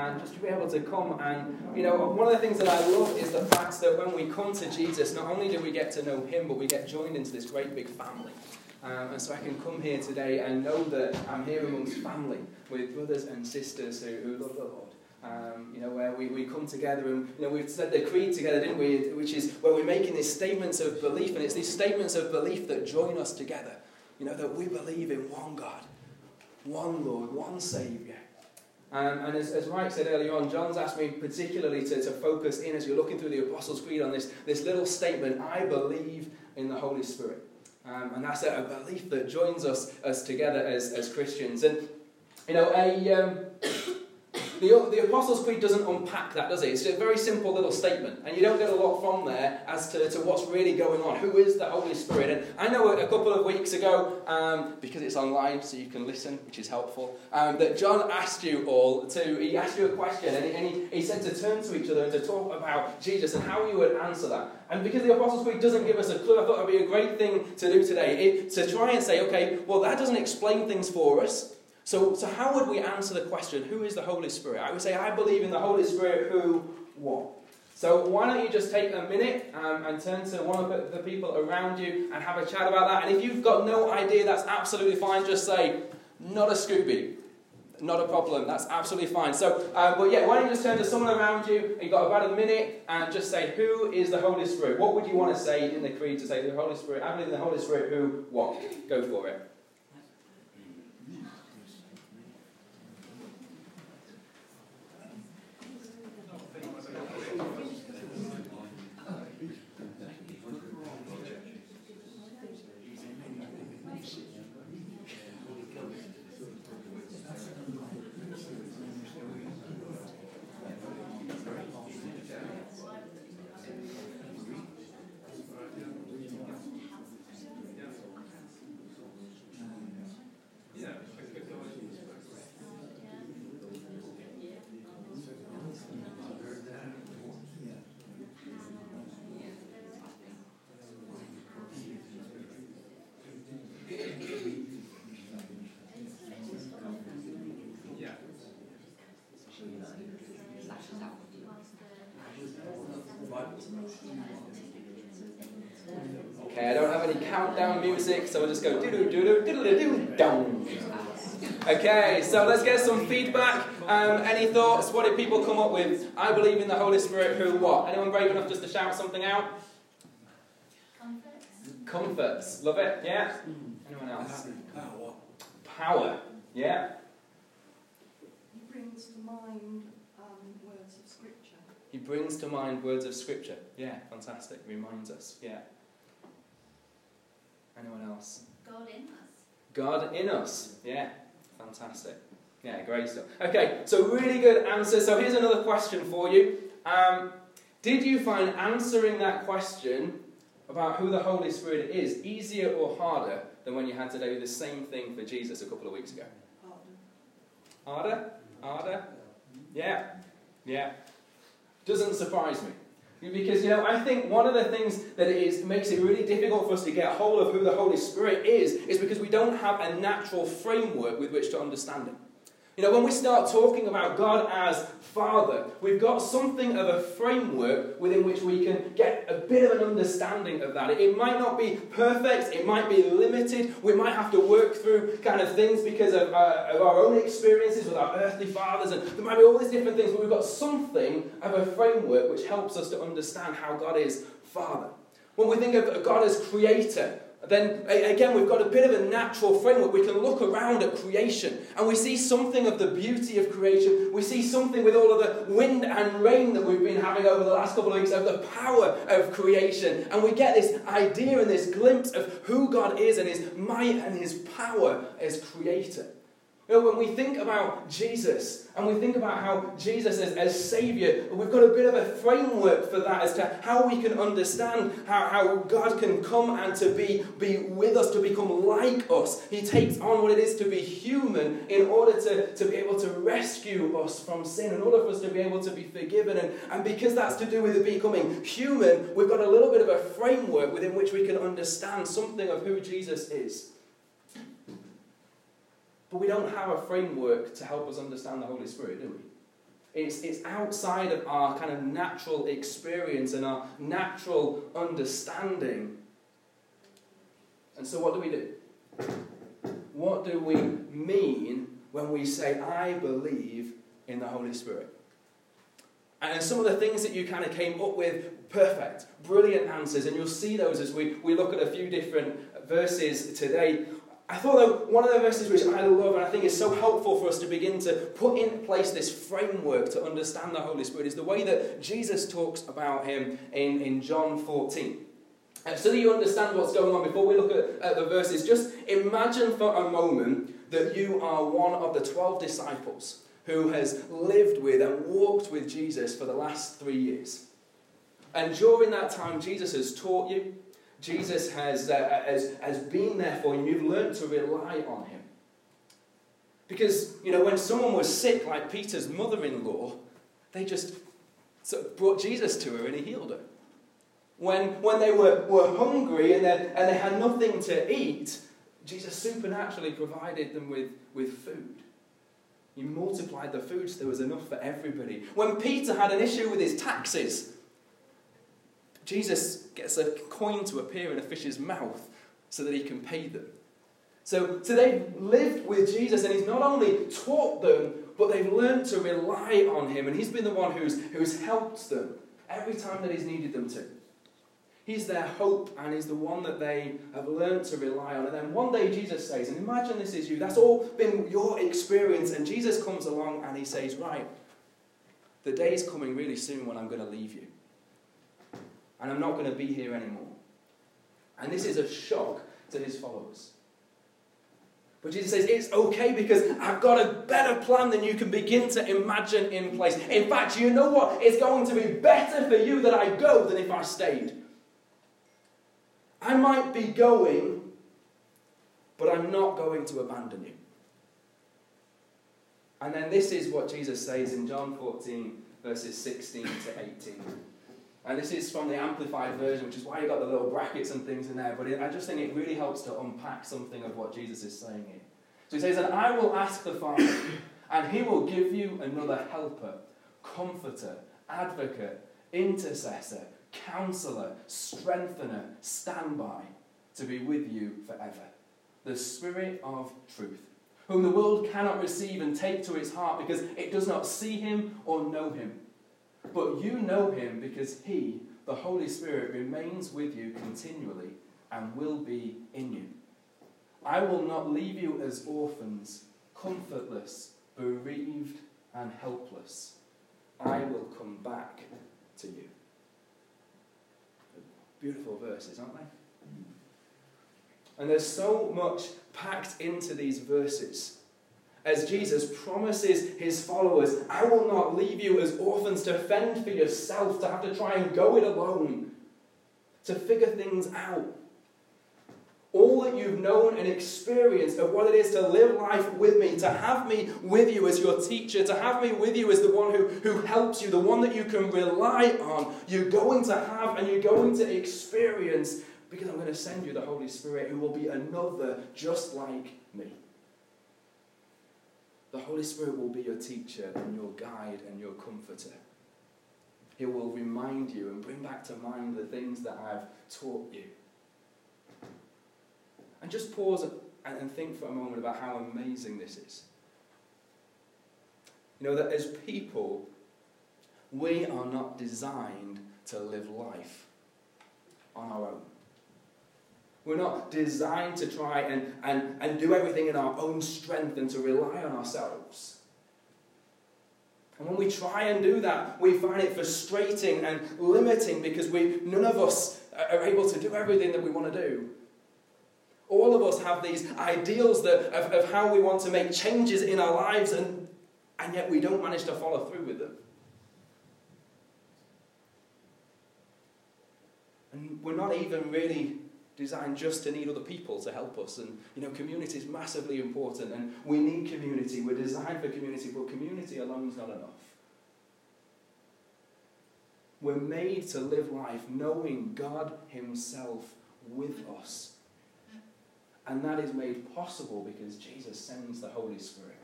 and just to be able to come and, you know, one of the things that I love is the fact that when we come to Jesus, not only do we get to know Him, but we get joined into this great big family. Um, and so I can come here today and know that I'm here amongst family with brothers and sisters who, who love the Lord. Um, you know, where we, we come together and, you know, we've said the creed together, didn't we? Which is where we're making these statements of belief, and it's these statements of belief that join us together. You know, that we believe in one God, one Lord, one Saviour. Um, and as, as Mike said earlier on, John's asked me particularly to, to focus in as you're looking through the Apostles' Creed on this, this little statement I believe in the Holy Spirit. Um, and that's a, a, belief that joins us, us together as, as Christians. And, you know, a, um, the, the Apostles' Creed doesn't unpack that, does it? It's a very simple little statement, and you don't get a lot from there as to, to what's really going on. Who is the Holy Spirit? And I know a, a couple of weeks ago, um, because it's online so you can listen, which is helpful, um, that John asked you all to, he asked you a question, and, he, and he, he said to turn to each other and to talk about Jesus and how you would answer that. And because the Apostles' Creed doesn't give us a clue, I thought it would be a great thing to do today, it, to try and say, okay, well, that doesn't explain things for us. So, so how would we answer the question, who is the Holy Spirit? I would say, I believe in the Holy Spirit who, what? So why don't you just take a minute um, and turn to one of the people around you and have a chat about that. And if you've got no idea, that's absolutely fine. Just say, not a Scooby. Not a problem. That's absolutely fine. So, um, but yeah, why don't you just turn to someone around you? And you've got about a minute and just say, Who is the Holy Spirit? What would you want to say in the creed to say the Holy Spirit? I believe in the Holy Spirit. Who? What? Go for it. Okay, I don't have any countdown music, so we'll just go doo doo doo doo doo doo down. Okay, so let's get some feedback. Um, any thoughts? What did people come up with? I believe in the Holy Spirit. Who? What? Anyone brave enough just to shout something out? Comforts. Comforts. Love it. Yeah. Anyone else? Power. Power. Yeah. He brings to mind um, words of scripture. He brings to mind words of Scripture. Yeah, fantastic. Reminds us. Yeah. Anyone else? God in us. God in us. Yeah, fantastic. Yeah, great stuff. Okay, so really good answer. So here's another question for you. Um, did you find answering that question about who the Holy Spirit is easier or harder than when you had to do the same thing for Jesus a couple of weeks ago? Pardon. Harder? Harder? Yeah. Yeah. Doesn't surprise me. Because, you know, I think one of the things that it is, makes it really difficult for us to get hold of who the Holy Spirit is, is because we don't have a natural framework with which to understand Him. You know, when we start talking about God as Father, we've got something of a framework within which we can get a bit of an understanding of that. It might not be perfect, it might be limited, we might have to work through kind of things because of, uh, of our own experiences with our earthly fathers, and there might be all these different things, but we've got something of a framework which helps us to understand how God is Father. When we think of God as Creator, then again, we've got a bit of a natural framework. We can look around at creation and we see something of the beauty of creation. We see something with all of the wind and rain that we've been having over the last couple of weeks of the power of creation. And we get this idea and this glimpse of who God is and his might and his power as creator. When we think about Jesus and we think about how Jesus is as Saviour, we've got a bit of a framework for that as to how we can understand how, how God can come and to be, be with us, to become like us. He takes on what it is to be human in order to, to be able to rescue us from sin, in order for us to be able to be forgiven. And, and because that's to do with becoming human, we've got a little bit of a framework within which we can understand something of who Jesus is. But we don't have a framework to help us understand the Holy Spirit, do we? It's, it's outside of our kind of natural experience and our natural understanding. And so, what do we do? What do we mean when we say, I believe in the Holy Spirit? And some of the things that you kind of came up with, perfect, brilliant answers, and you'll see those as we, we look at a few different verses today. I thought, though, one of the verses which I love and I think is so helpful for us to begin to put in place this framework to understand the Holy Spirit is the way that Jesus talks about him in, in John 14. And so that you understand what's going on, before we look at, at the verses, just imagine for a moment that you are one of the 12 disciples who has lived with and walked with Jesus for the last three years. And during that time, Jesus has taught you, Jesus has, uh, has, has been there for you, you've learned to rely on him. Because, you know, when someone was sick, like Peter's mother in law, they just sort of brought Jesus to her and he healed her. When, when they were, were hungry and they, and they had nothing to eat, Jesus supernaturally provided them with, with food. He multiplied the food so there was enough for everybody. When Peter had an issue with his taxes, Jesus gets a coin to appear in a fish's mouth so that he can pay them. So, so they've lived with Jesus, and he's not only taught them, but they've learned to rely on him, and he's been the one who's, who's helped them every time that he's needed them to. He's their hope and he's the one that they have learned to rely on. And then one day Jesus says, and imagine this is you, that's all been your experience. And Jesus comes along and he says, Right, the day is coming really soon when I'm going to leave you. And I'm not going to be here anymore. And this is a shock to his followers. But Jesus says, It's okay because I've got a better plan than you can begin to imagine in place. In fact, you know what? It's going to be better for you that I go than if I stayed. I might be going, but I'm not going to abandon you. And then this is what Jesus says in John 14, verses 16 to 18. And this is from the Amplified Version, which is why you got the little brackets and things in there. But it, I just think it really helps to unpack something of what Jesus is saying here. So he says, And I will ask the Father, and he will give you another helper, comforter, advocate, intercessor counselor, strengthener, standby to be with you forever. The Spirit of truth, whom the world cannot receive and take to its heart because it does not see him or know him. But you know him because he, the Holy Spirit, remains with you continually and will be in you. I will not leave you as orphans, comfortless, bereaved, and helpless. I will come back to you. Beautiful verses, aren't they? And there's so much packed into these verses. As Jesus promises his followers, I will not leave you as orphans to fend for yourself, to have to try and go it alone, to figure things out all that you've known and experienced of what it is to live life with me, to have me with you as your teacher, to have me with you as the one who, who helps you, the one that you can rely on, you're going to have and you're going to experience because I'm going to send you the Holy Spirit who will be another just like me. The Holy Spirit will be your teacher and your guide and your comforter. He will remind you and bring back to mind the things that I've taught you. And just pause and think for a moment about how amazing this is. You know, that as people, we are not designed to live life on our own. We're not designed to try and, and, and do everything in our own strength and to rely on ourselves. And when we try and do that, we find it frustrating and limiting because we, none of us are able to do everything that we want to do. All of us have these ideals that, of, of how we want to make changes in our lives, and, and yet we don't manage to follow through with them. And we're not even really designed just to need other people to help us. And, you know, community is massively important, and we need community. We're designed for community, but community alone is not enough. We're made to live life knowing God Himself with us and that is made possible because Jesus sends the Holy Spirit.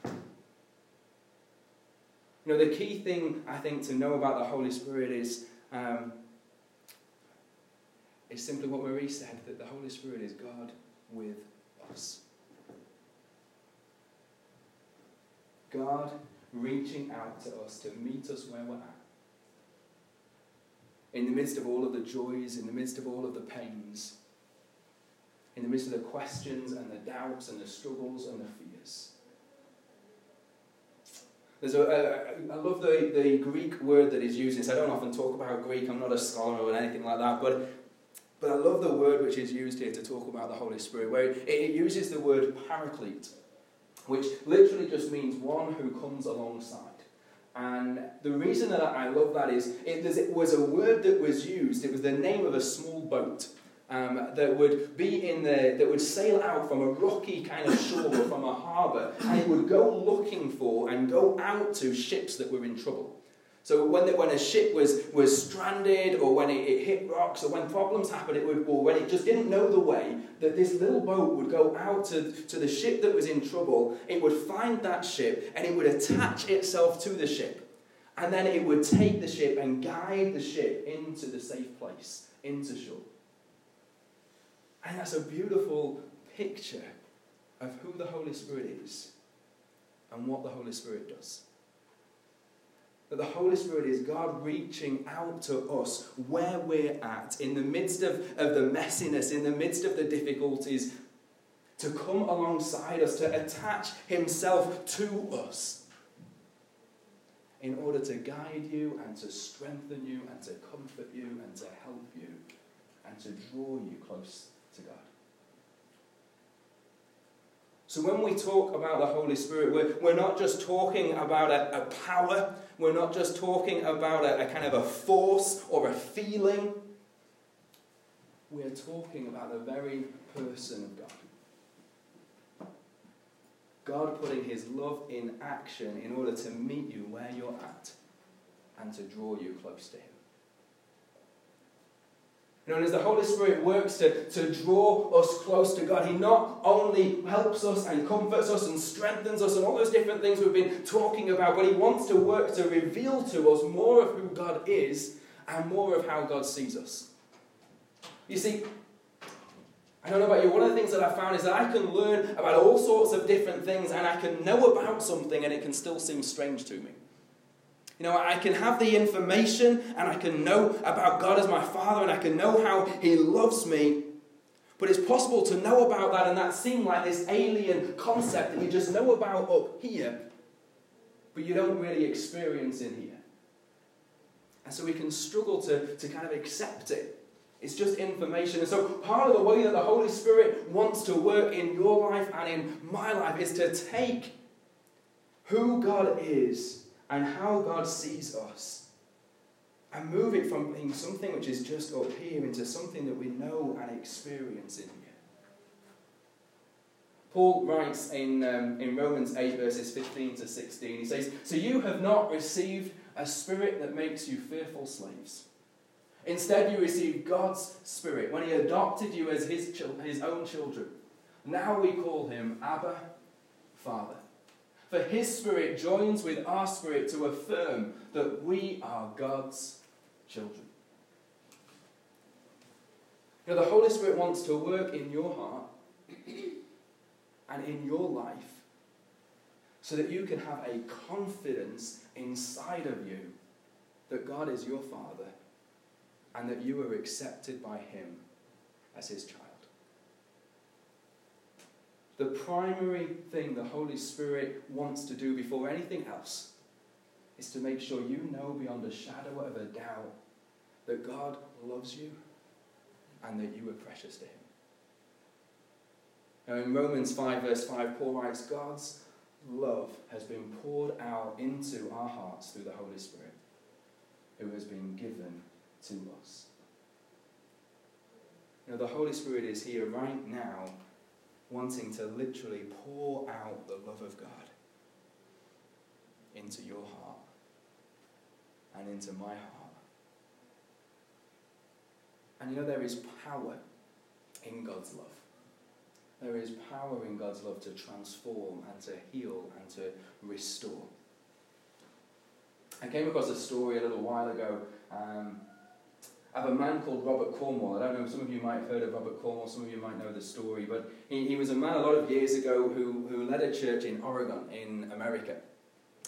You know, the key thing I think to know about the Holy Spirit is, um, is simply what Marie said that the Holy Spirit is God with us. God reaching out to us to meet us where we're at. In the midst of all of the joys, in the midst of all of the pains, in the midst of the questions and the doubts and the struggles and the fears. There's a, a, I love the, the Greek word that he's using. I don't often talk about Greek, I'm not a scholar or anything like that, but, but I love the word which is used here to talk about the Holy Spirit, where it, uses the word paraclete, which literally just means one who comes alongside. And the reason that I love that is it, was a word that was used, it was the name of a small boat um, that would be in the, that would sail out from a rocky kind of shore or from a harbour, and it would go looking for and go out to ships that were in trouble. So when, the, when a ship was, was stranded, or when it, it, hit rocks, or when problems happened, it would, or when it just didn't know the way, that this little boat would go out to, to the ship that was in trouble. It would find that ship, and it would attach itself to the ship, and then it would take the ship and guide the ship into the safe place, into shore. And that's a beautiful picture of who the Holy Spirit is and what the Holy Spirit does. That the Holy Spirit is God reaching out to us where we're at, in the midst of, of the messiness, in the midst of the difficulties, to come alongside us, to attach Himself to us in order to guide you and to strengthen you and to comfort you and to help you and to draw you close to God. So when we talk about the Holy Spirit, we're, we're not just talking about a, a power, we're not just talking about a, a kind of a force or a feeling. We're talking about the very person of God. God putting his love in action in order to meet you where you're at and to draw you close to him. You know, and as the Holy Spirit works to, to draw us close to God, He not only helps us and comforts us and strengthens us and all those different things we've been talking about, but He wants to work to reveal to us more of who God is and more of how God sees us. You see, I don't know about you, one of the things that I found is that I can learn about all sorts of different things and I can know about something and it can still seem strange to me. You know, I can have the information and I can know about God as my Father and I can know how He loves me. But it's possible to know about that and that seem like this alien concept that you just know about up here, but you don't really experience in here. And so we can struggle to, to kind of accept it. It's just information. And so part of the way that the Holy Spirit wants to work in your life and in my life is to take who God is and how God sees us and move it from being something which is just up here into something that we know and experience in here. Paul writes in, um, in Romans 8, verses 15 to 16, he says, So you have not received a spirit that makes you fearful slaves. Instead, you received God's spirit when he adopted you as his, his own children. Now we call him Abba, Father. For his spirit joins with our spirit to affirm that we are God's children. You know, the Holy Spirit wants to work in your heart and in your life so that you can have a confidence inside of you that God is your Father and that you are accepted by Him as His child. The primary thing the Holy Spirit wants to do before anything else is to make sure you know beyond a shadow of a doubt that God loves you and that you are precious to Him. Now, in Romans 5, verse 5, Paul writes, God's love has been poured out into our hearts through the Holy Spirit, who has been given to us. Now, the Holy Spirit is here right now wanting to literally pour out the love of God into your heart and into my heart. And you know, there is power in God's love. There is power in God's love to transform and to heal and to restore. I came across a story a little while ago um, of a man called Robert Cornwall. I don't know, if some of you might have heard of Robert Cornwall, some of you might know the story, but he, he was a man a lot of years ago who, who led a church in Oregon, in America.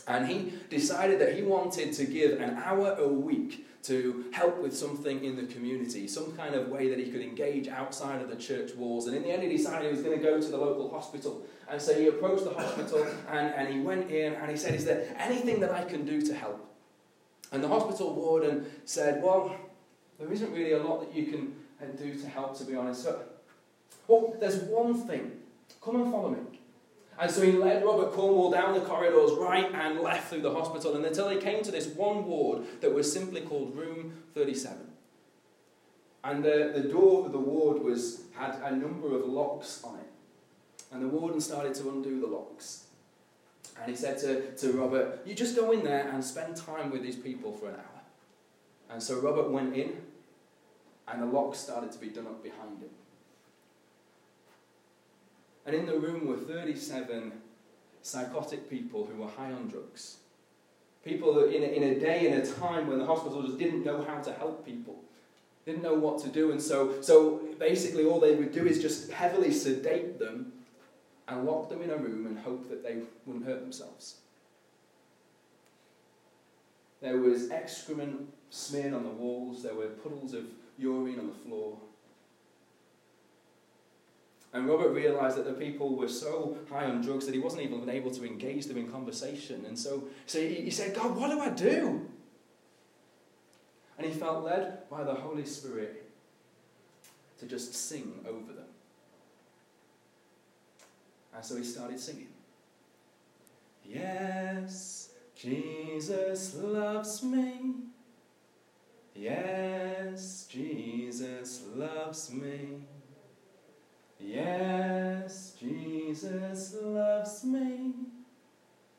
And he decided that he wanted to give an hour a week to help with something in the community, some kind of way that he could engage outside of the church walls. And in the end, he decided he was going to go to the local hospital. And so he approached the hospital and, and he went in and he said, Is there anything that I can do to help? And the hospital warden said, Well, there isn't really a lot that you can uh, do to help, to be honest. So, well, there's one thing. Come and follow me. And so he led Robert Cornwall down the corridors, right and left through the hospital, and until he came to this one ward that was simply called Room 37. And the, the door of the ward was, had a number of locks on it. And the warden started to undo the locks. And he said to, to Robert, You just go in there and spend time with these people for an hour. And so Robert went in, and the lock started to be done up behind him. And in the room were 37 psychotic people who were high on drugs. People in a, in a day and a time when the hospital just didn't know how to help people, didn't know what to do. And so, so basically, all they would do is just heavily sedate them and lock them in a room and hope that they wouldn't hurt themselves. There was excrement smeared on the walls, there were puddles of urine on the floor. And Robert realized that the people were so high on drugs that he wasn't even able to engage them in conversation. And so, so he, he said, God, what do I do? And he felt led by the Holy Spirit to just sing over them. And so he started singing. Yes, Jesus loves me. Yes, Jesus loves me. Yes, Jesus loves me.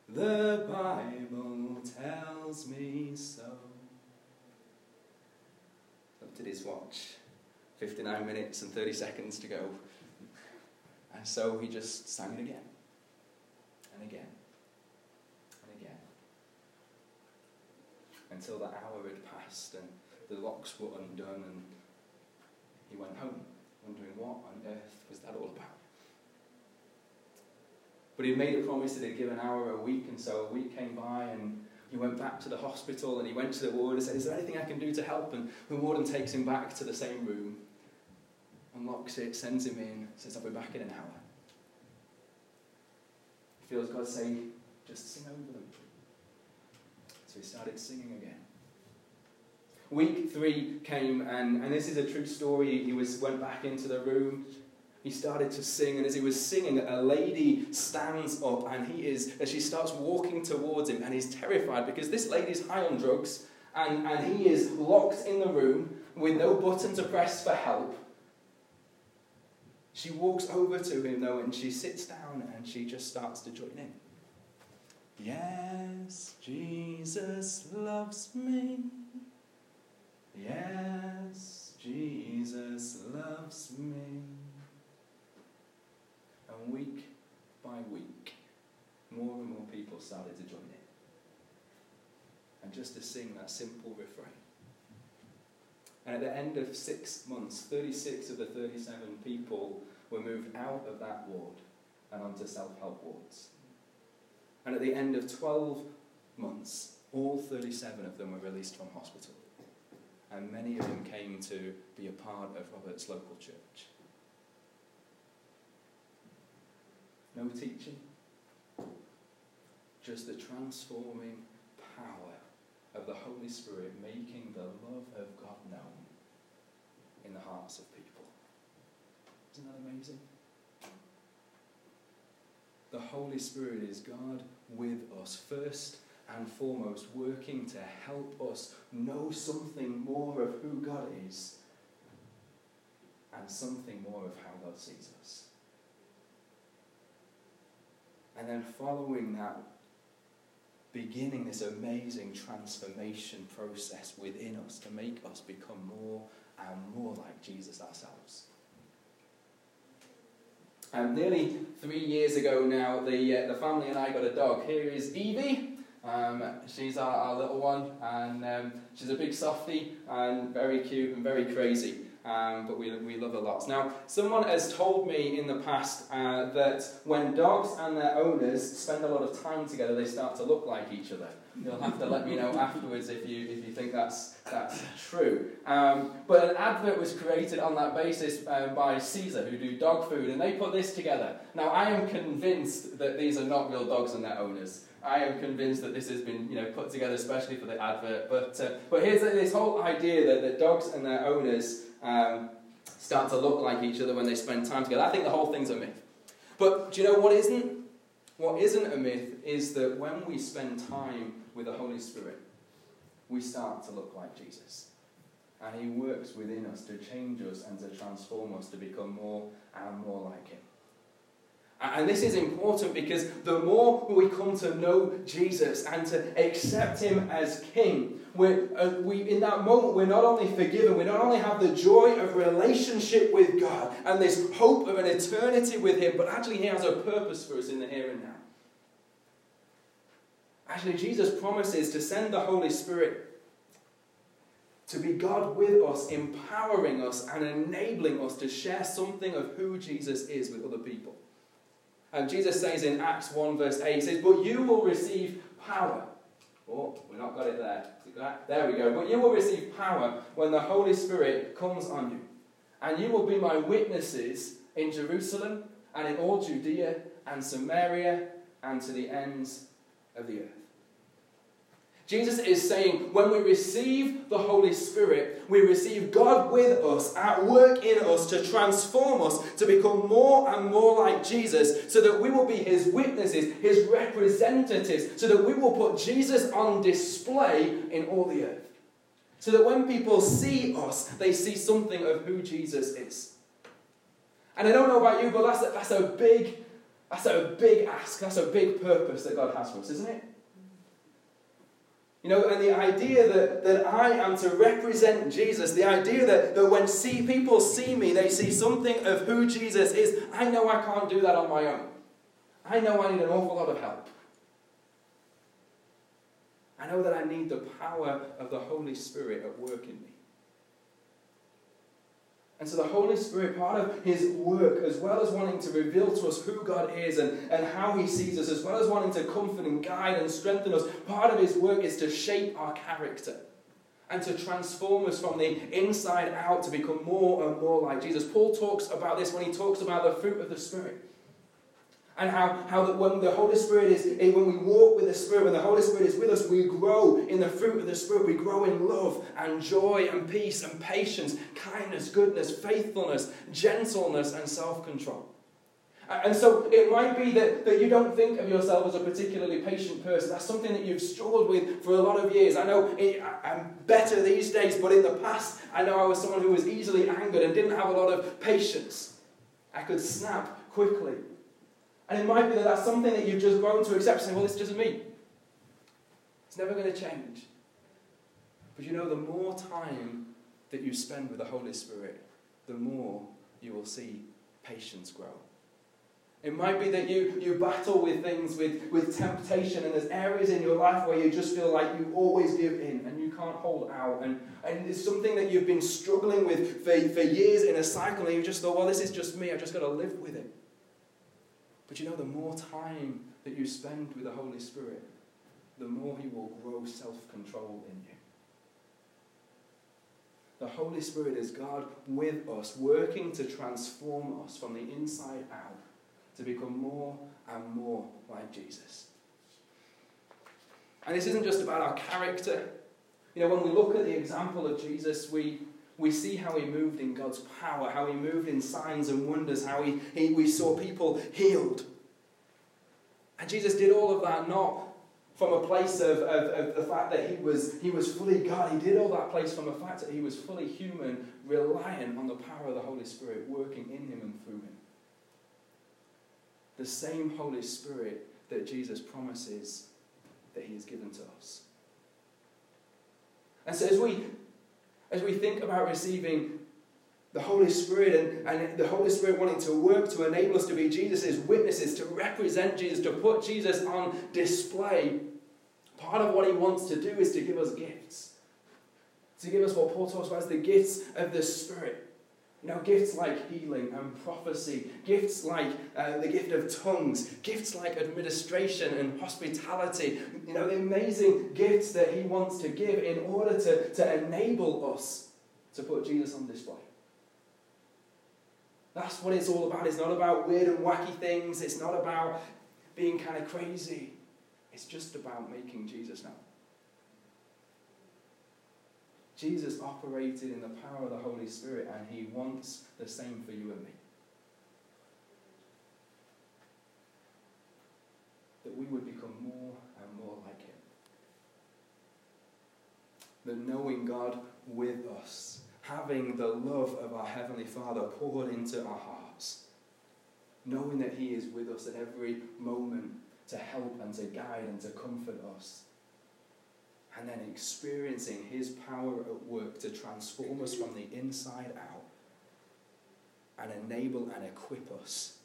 The Bible tells me so. Looked at his watch. 59 minutes and 30 seconds to go. And so he just sang it again. And again. And again. Until the hour had passed and the locks were undone and he went home wondering what on earth was that all about. But he made a promise that he'd give an hour a week, and so a week came by, and he went back to the hospital, and he went to the ward and said, "Is there anything I can do to help?" And the warden takes him back to the same room, unlocks it, sends him in, says, "I'll be back in an hour." He feels God say, "Just sing over them." So he started singing again. Week three came, and, and this is a true story. He was, went back into the room. He started to sing, and as he was singing, a lady stands up, and he is, as she starts walking towards him, and he's terrified because this lady's high on drugs, and, and he is locked in the room with no button to press for help. She walks over to him, though, and she sits down, and she just starts to join in. Yes, Jesus loves me. Yes, Jesus loves me. And week by week, more and more people started to join in. And just to sing that simple refrain. And at the end of six months, 36 of the 37 people were moved out of that ward and onto self help wards. And at the end of 12 months, all 37 of them were released from hospital and many of them came to be a part of Robert's local church. No teaching, just the transforming power of the Holy Spirit making the love of God known in the hearts of people. Isn't that amazing? The Holy Spirit is God with us first and foremost working to help us know something more of who God is and something more of how God sees us. And then following that, beginning this amazing transformation process within us to make us become more and more like Jesus ourselves. And nearly three years ago now, the, uh, the family and I got a dog. Here is Evie. Um, she's our, our little one, and um, she's a big softie and very cute and very crazy. Um, but we, we love her lots. Now, someone has told me in the past uh, that when dogs and their owners spend a lot of time together, they start to look like each other. You'll have to let me know afterwards if you, if you think that's, that's true. Um, but an advert was created on that basis um, by Cesar, who do dog food, and they put this together. Now, I am convinced that these are not real dogs and their owners. I am convinced that this has been you know, put together especially for the advert. But, uh, but here's this whole idea that, that dogs and their owners um, start to look like each other when they spend time together. I think the whole thing's a myth. But do you know what isn't? What isn't a myth is that when we spend time with the Holy Spirit, we start to look like Jesus. And He works within us to change us and to transform us to become more and more like Him. And this is important because the more we come to know Jesus and to accept Him as King, we're, uh, we, in that moment, we're not only forgiven, we not only have the joy of relationship with God and this hope of an eternity with Him, but actually He has a purpose for us in the here and now. Actually, Jesus promises to send the Holy Spirit to be God with us, empowering us and enabling us to share something of who Jesus is with other people. And Jesus says in Acts 1, verse 8, he says, But you will receive power. Oh, we've not got it there. There we go. But you will receive power when the Holy Spirit comes on you. And you will be my witnesses in Jerusalem and in all Judea and Samaria and to the ends of the earth. Jesus is saying when we receive the Holy Spirit, we receive God with us, at work in us to transform us to become more and more like Jesus, so that we will be His witnesses, His representatives, so that we will put Jesus on display in all the earth. So that when people see us, they see something of who Jesus is. And I don't know about you, but that's a, that's a big, that's a big ask. That's a big purpose that God has for us, isn't it? You know, and the idea that, that I am to represent Jesus, the idea that, that when see, people see me, they see something of who Jesus is, I know I can't do that on my own. I know I need an awful lot of help. I know that I need the power of the Holy Spirit at work in me. And so the Holy Spirit, part of his work, as well as wanting to reveal to us who God is and, and how he sees us, as well as wanting to comfort and guide and strengthen us, part of his work is to shape our character and to transform us from the inside out to become more and more like Jesus. Paul talks about this when he talks about the fruit of the Spirit and how, how that when the Holy Spirit is, eh, when we walk with the Spirit, when the Holy Spirit is with us, we grow in the fruit of the Spirit. We grow in love and joy and peace and patience, kindness, goodness, faithfulness, gentleness, and self control. And so it might be that, that you don't think of yourself as a particularly patient person. That's something that you've struggled with for a lot of years. I know it, I'm better these days, but in the past, I know I was someone who was easily angered and didn't have a lot of patience. I could snap quickly. And it might be that that's something that you've just grown to accept, saying, well, it's just me. It's never going to change. But you know, the more time that you spend with the Holy Spirit, the more you will see patience grow. It might be that you, you battle with things, with, with temptation, and there's areas in your life where you just feel like you always give in and you can't hold out. And, and it's something that you've been struggling with for, for years in a cycle, and you just thought, well, this is just me, I've just got to live with it. But you know, the more time that you spend with the Holy Spirit, the more He will grow self control in you. The Holy Spirit is God with us, working to transform us from the inside out to become more and more like Jesus. And this isn't just about our character. You know, when we look at the example of Jesus, we, we see how he moved in God's power, how he moved in signs and wonders, how he, he, we saw people healed. And Jesus did all of that not from a place of, of, of, the fact that he was, he was fully God. He did all that place from the fact that he was fully human, reliant on the power of the Holy Spirit working in him and through him. The same Holy Spirit that Jesus promises that he has given to us. And so as we as we think about receiving the Holy Spirit and, and the Holy Spirit wanting to work to enable us to be Jesus' witnesses, to represent Jesus, to put Jesus on display, Part of what he wants to do is to give us gifts. To give us what Paul talks about as the gifts of the Spirit. You know, gifts like healing and prophecy, gifts like uh, the gift of tongues, gifts like administration and hospitality, you know, amazing gifts that he wants to give in order to, to enable us to put Jesus on display. That's what it's all about. It's not about weird and wacky things, it's not about being kind of crazy. It's just about making Jesus known. Jesus operated in the power of the Holy Spirit, and he wants the same for you and me. That we would become more and more like him. That knowing God with us, having the love of our Heavenly Father poured into our hearts, knowing that He is with us at every moment to help and to guide and to comfort us and then experiencing His power at work to transform us from the inside out and enable and equip us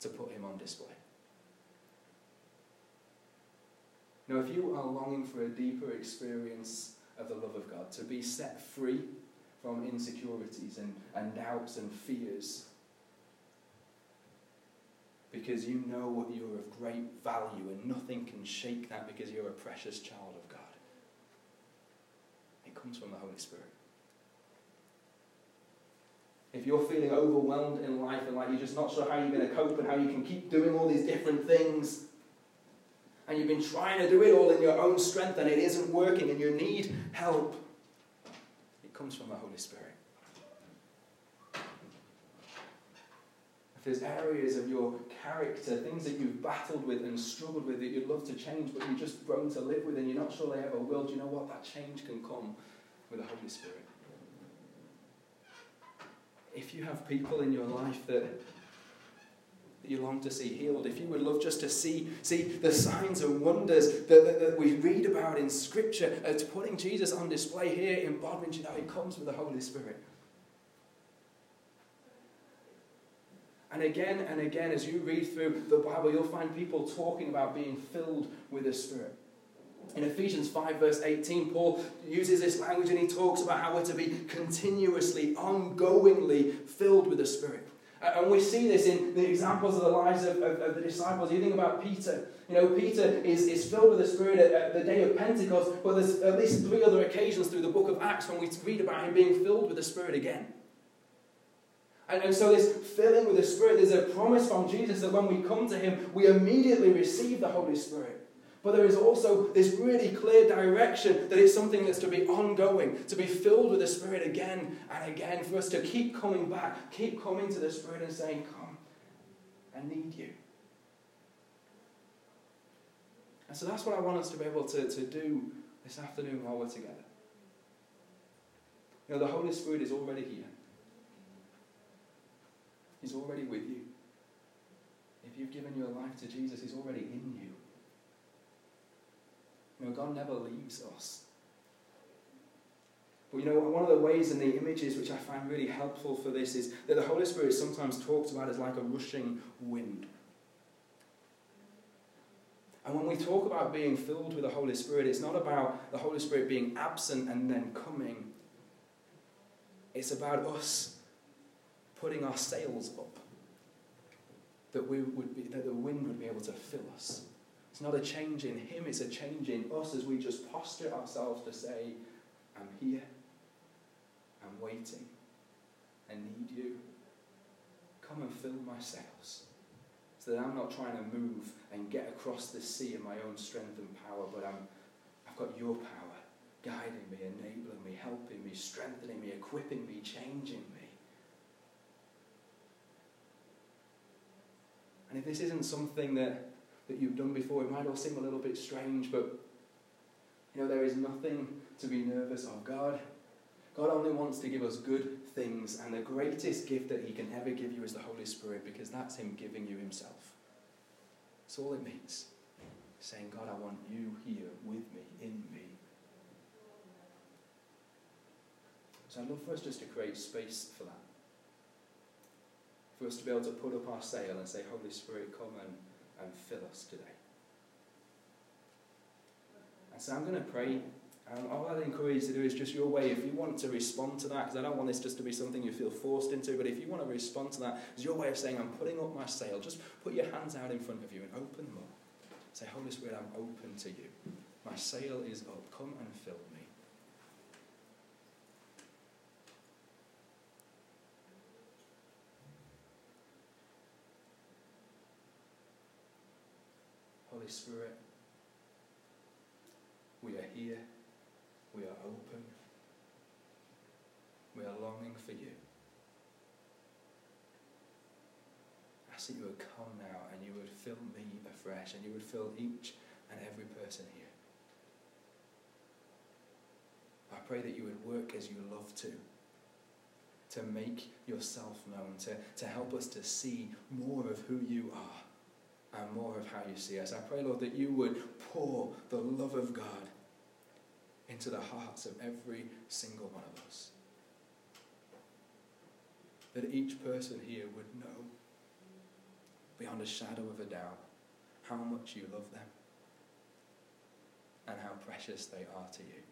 to put Him on display. Now, if you are longing for a deeper experience of the love of God, to be set free from insecurities and, and doubts and fears, because you know what you're of great value and nothing can shake that because you're a precious child comes from the Holy Spirit. If you're feeling overwhelmed in life and like you're just not sure how you're going to cope and how you can keep doing all these different things, and you've been trying to do it all in your own strength and it isn't working and you need help, it comes from the Holy Spirit. If there's areas of your character, things that you've battled with and struggled with that you'd love to change, but you've just grown to live with and you're not sure they ever will, do you know what? That change can come with the Holy Spirit. If you have people in your life that, that you long to see healed, if you would love just to see, see the signs and wonders that, that, that we read about in Scripture, to putting Jesus on display here in Bodmin, you it comes with the Holy Spirit. And again and again, as you read through the Bible, you'll find people talking about being filled with the Spirit. In Ephesians 5, verse 18, Paul uses this language and he talks about how we're to be continuously, ongoingly filled with the Spirit. And we see this in the examples of the lives of, of, of, the disciples. You think about Peter. You know, Peter is, is filled with the Spirit at, at, the day of Pentecost, but there's at least three other occasions through the book of Acts when we read about him being filled with the Spirit again. And, and so, this filling with the Spirit, there's a promise from Jesus that when we come to him, we immediately receive the Holy Spirit. But there is also this really clear direction that it's something that's to be ongoing, to be filled with the Spirit again and again, for us to keep coming back, keep coming to the Spirit and saying, Come, I need you. And so that's what I want us to be able to, to do this afternoon while we're together. You know, the Holy Spirit is already here, He's already with you. If you've given your life to Jesus, He's already in you. Know, God never leaves us. But you know, one of the ways in the images which I find really helpful for this is that the Holy Spirit is sometimes talked about as like a rushing wind. And when we talk about being filled with the Holy Spirit, it's not about the Holy Spirit being absent and then coming. It's about us putting our sails up. That, we would be, that the wind would be able to fill us. It's not a change in Him, it's a change in us as we just posture ourselves to say, I'm here, I'm waiting, I need you. Come and fill my sails. So that I'm not trying to move and get across the sea in my own strength and power, but I'm, I've got your power guiding me, enabling me, helping me, strengthening me, equipping me, changing me. And if this isn't something that that you've done before. It might all seem a little bit strange, but you know, there is nothing to be nervous of. God, God only wants to give us good things, and the greatest gift that He can ever give you is the Holy Spirit, because that's Him giving you Himself. That's all it means. Saying, God, I want you here with me, in me. So I'd love for us just to create space for that. For us to be able to put up our sail and say, Holy Spirit, come and and fill us today. And so I'm going to pray. Um, all I'd encourage you to do is just your way. If you want to respond to that, because I don't want this just to be something you feel forced into, but if you want to respond to that, it's your way of saying, I'm putting up my sail. Just put your hands out in front of you and open them up. Say, Holy Spirit, I'm open to you. My sail is up. Come and fill me. Holy Spirit, we are here. We are open. We are longing for you. I ask that you would come now and you would fill me afresh and you would fill each and every person here. I pray that you would work as you love to, to make yourself known, to, to help us to see more of who you are and more of how you see us. I pray, Lord, that you would pour the love of God into the hearts of every single one of us. That each person here would know, beyond a shadow of a doubt, how much you love them and how precious they are to you.